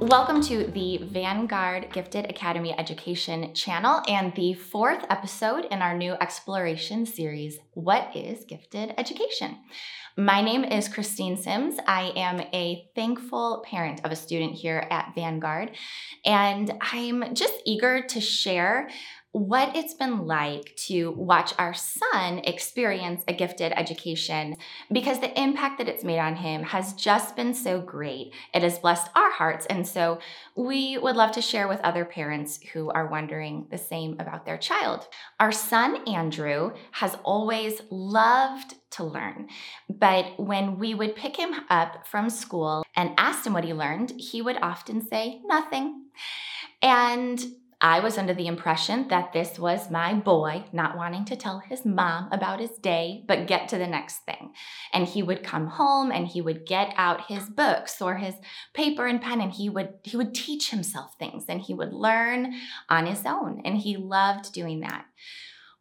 Welcome to the Vanguard Gifted Academy Education channel and the fourth episode in our new exploration series What is Gifted Education? My name is Christine Sims. I am a thankful parent of a student here at Vanguard, and I'm just eager to share what it's been like to watch our son experience a gifted education because the impact that it's made on him has just been so great. It has blessed our hearts. And so we would love to share with other parents who are wondering the same about their child. Our son, Andrew, has always loved to learn. But when we would pick him up from school and asked him what he learned, he would often say, nothing. And I was under the impression that this was my boy not wanting to tell his mom about his day, but get to the next thing. And he would come home and he would get out his books or his paper and pen and he would he would teach himself things and he would learn on his own and he loved doing that.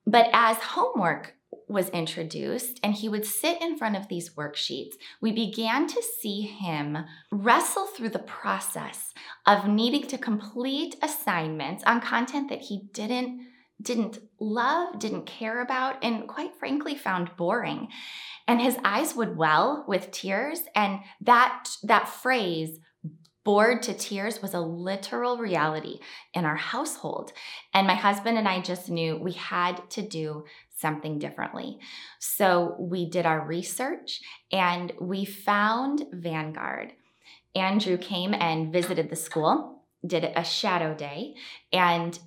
But as homework was introduced and he would sit in front of these worksheets, we began to see him wrestle through the process of needing to complete assignments on content that he didn't didn't love, didn't care about and quite frankly found boring. And his eyes would well with tears and that that phrase bored to tears was a literal reality in our household. And my husband and I just knew we had to do something differently. So we did our research and we found Vanguard. Andrew came and visited the school, did a shadow day, and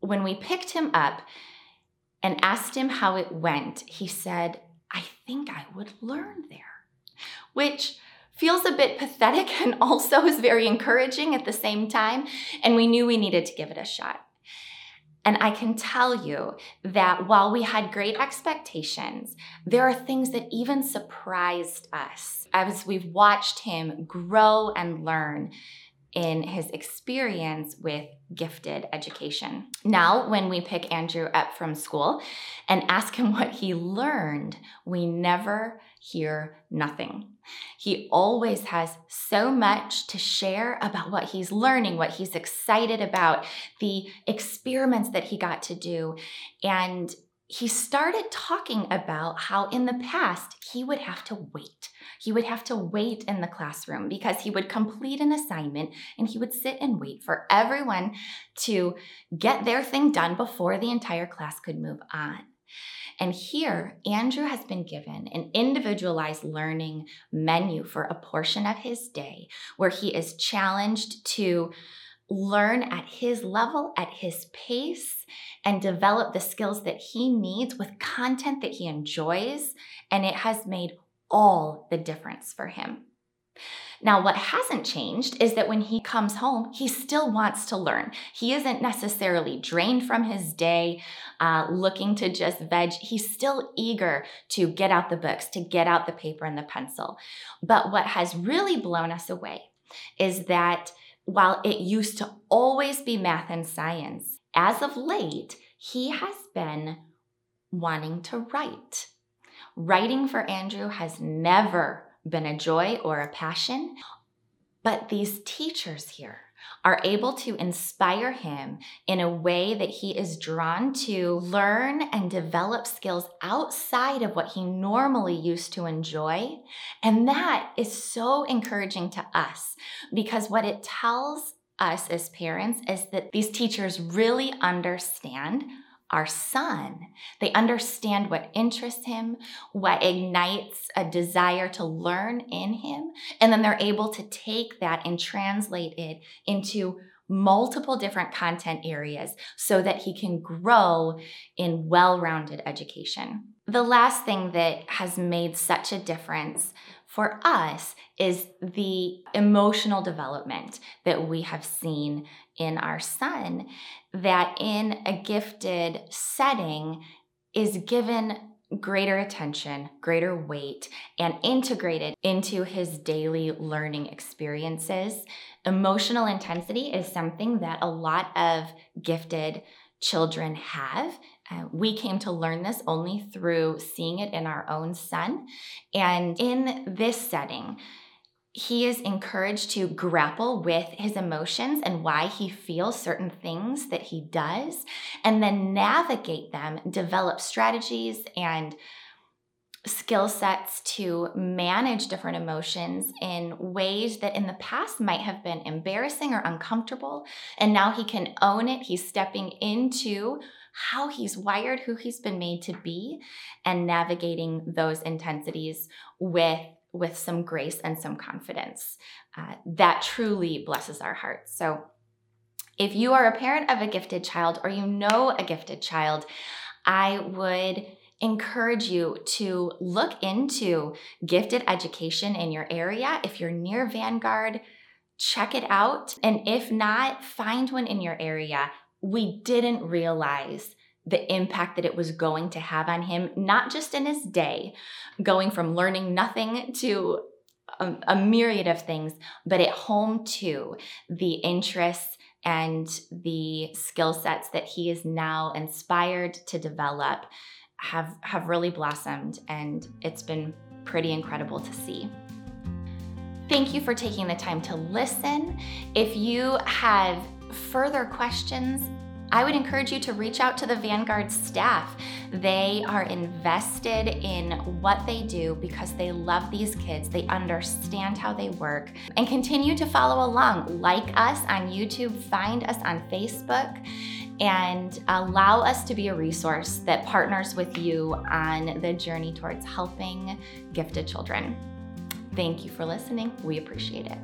when we picked him up and asked him how it went, he said, I think I would learn there, which feels a bit pathetic and also is very encouraging at the same time. And we knew we needed to give it a shot. And I can tell you that while we had great expectations, there are things that even surprised us as we've watched him grow and learn in his experience with gifted education. Now, when we pick Andrew up from school and ask him what he learned, we never hear nothing. He always has so much to share about what he's learning, what he's excited about, the experiments that he got to do. And he started talking about how in the past he would have to wait. He would have to wait in the classroom because he would complete an assignment and he would sit and wait for everyone to get their thing done before the entire class could move on. And here, Andrew has been given an individualized learning menu for a portion of his day where he is challenged to learn at his level, at his pace, and develop the skills that he needs with content that he enjoys. And it has made all the difference for him. Now, what hasn't changed is that when he comes home, he still wants to learn. He isn't necessarily drained from his day, uh, looking to just veg. He's still eager to get out the books, to get out the paper and the pencil. But what has really blown us away is that while it used to always be math and science, as of late, he has been wanting to write. Writing for Andrew has never been a joy or a passion, but these teachers here are able to inspire him in a way that he is drawn to learn and develop skills outside of what he normally used to enjoy. And that is so encouraging to us because what it tells us as parents is that these teachers really understand our son. They understand what interests him, what ignites a desire to learn in him, and then they're able to take that and translate it into multiple different content areas so that he can grow in well rounded education. The last thing that has made such a difference for us is the emotional development that we have seen in our son that in a gifted setting is given greater attention, greater weight, and integrated into his daily learning experiences. Emotional intensity is something that a lot of gifted children have. Uh, we came to learn this only through seeing it in our own son. And in this setting, he is encouraged to grapple with his emotions and why he feels certain things that he does, and then navigate them, develop strategies and skill sets to manage different emotions in ways that in the past might have been embarrassing or uncomfortable. And now he can own it. He's stepping into how he's wired, who he's been made to be, and navigating those intensities with with some grace and some confidence. Uh, that truly blesses our hearts. So, if you are a parent of a gifted child or you know a gifted child, I would encourage you to look into gifted education in your area. If you're near Vanguard, check it out. And if not, find one in your area. We didn't realize the impact that it was going to have on him, not just in his day, going from learning nothing to a, a myriad of things, but at home too, the interests and the skill sets that he is now inspired to develop have have really blossomed and it's been pretty incredible to see. Thank you for taking the time to listen. If you have further questions, I would encourage you to reach out to the Vanguard staff. They are invested in what they do because they love these kids, they understand how they work, and continue to follow along. Like us on YouTube, find us on Facebook and allow us to be a resource that partners with you on the journey towards helping gifted children. Thank you for listening. We appreciate it.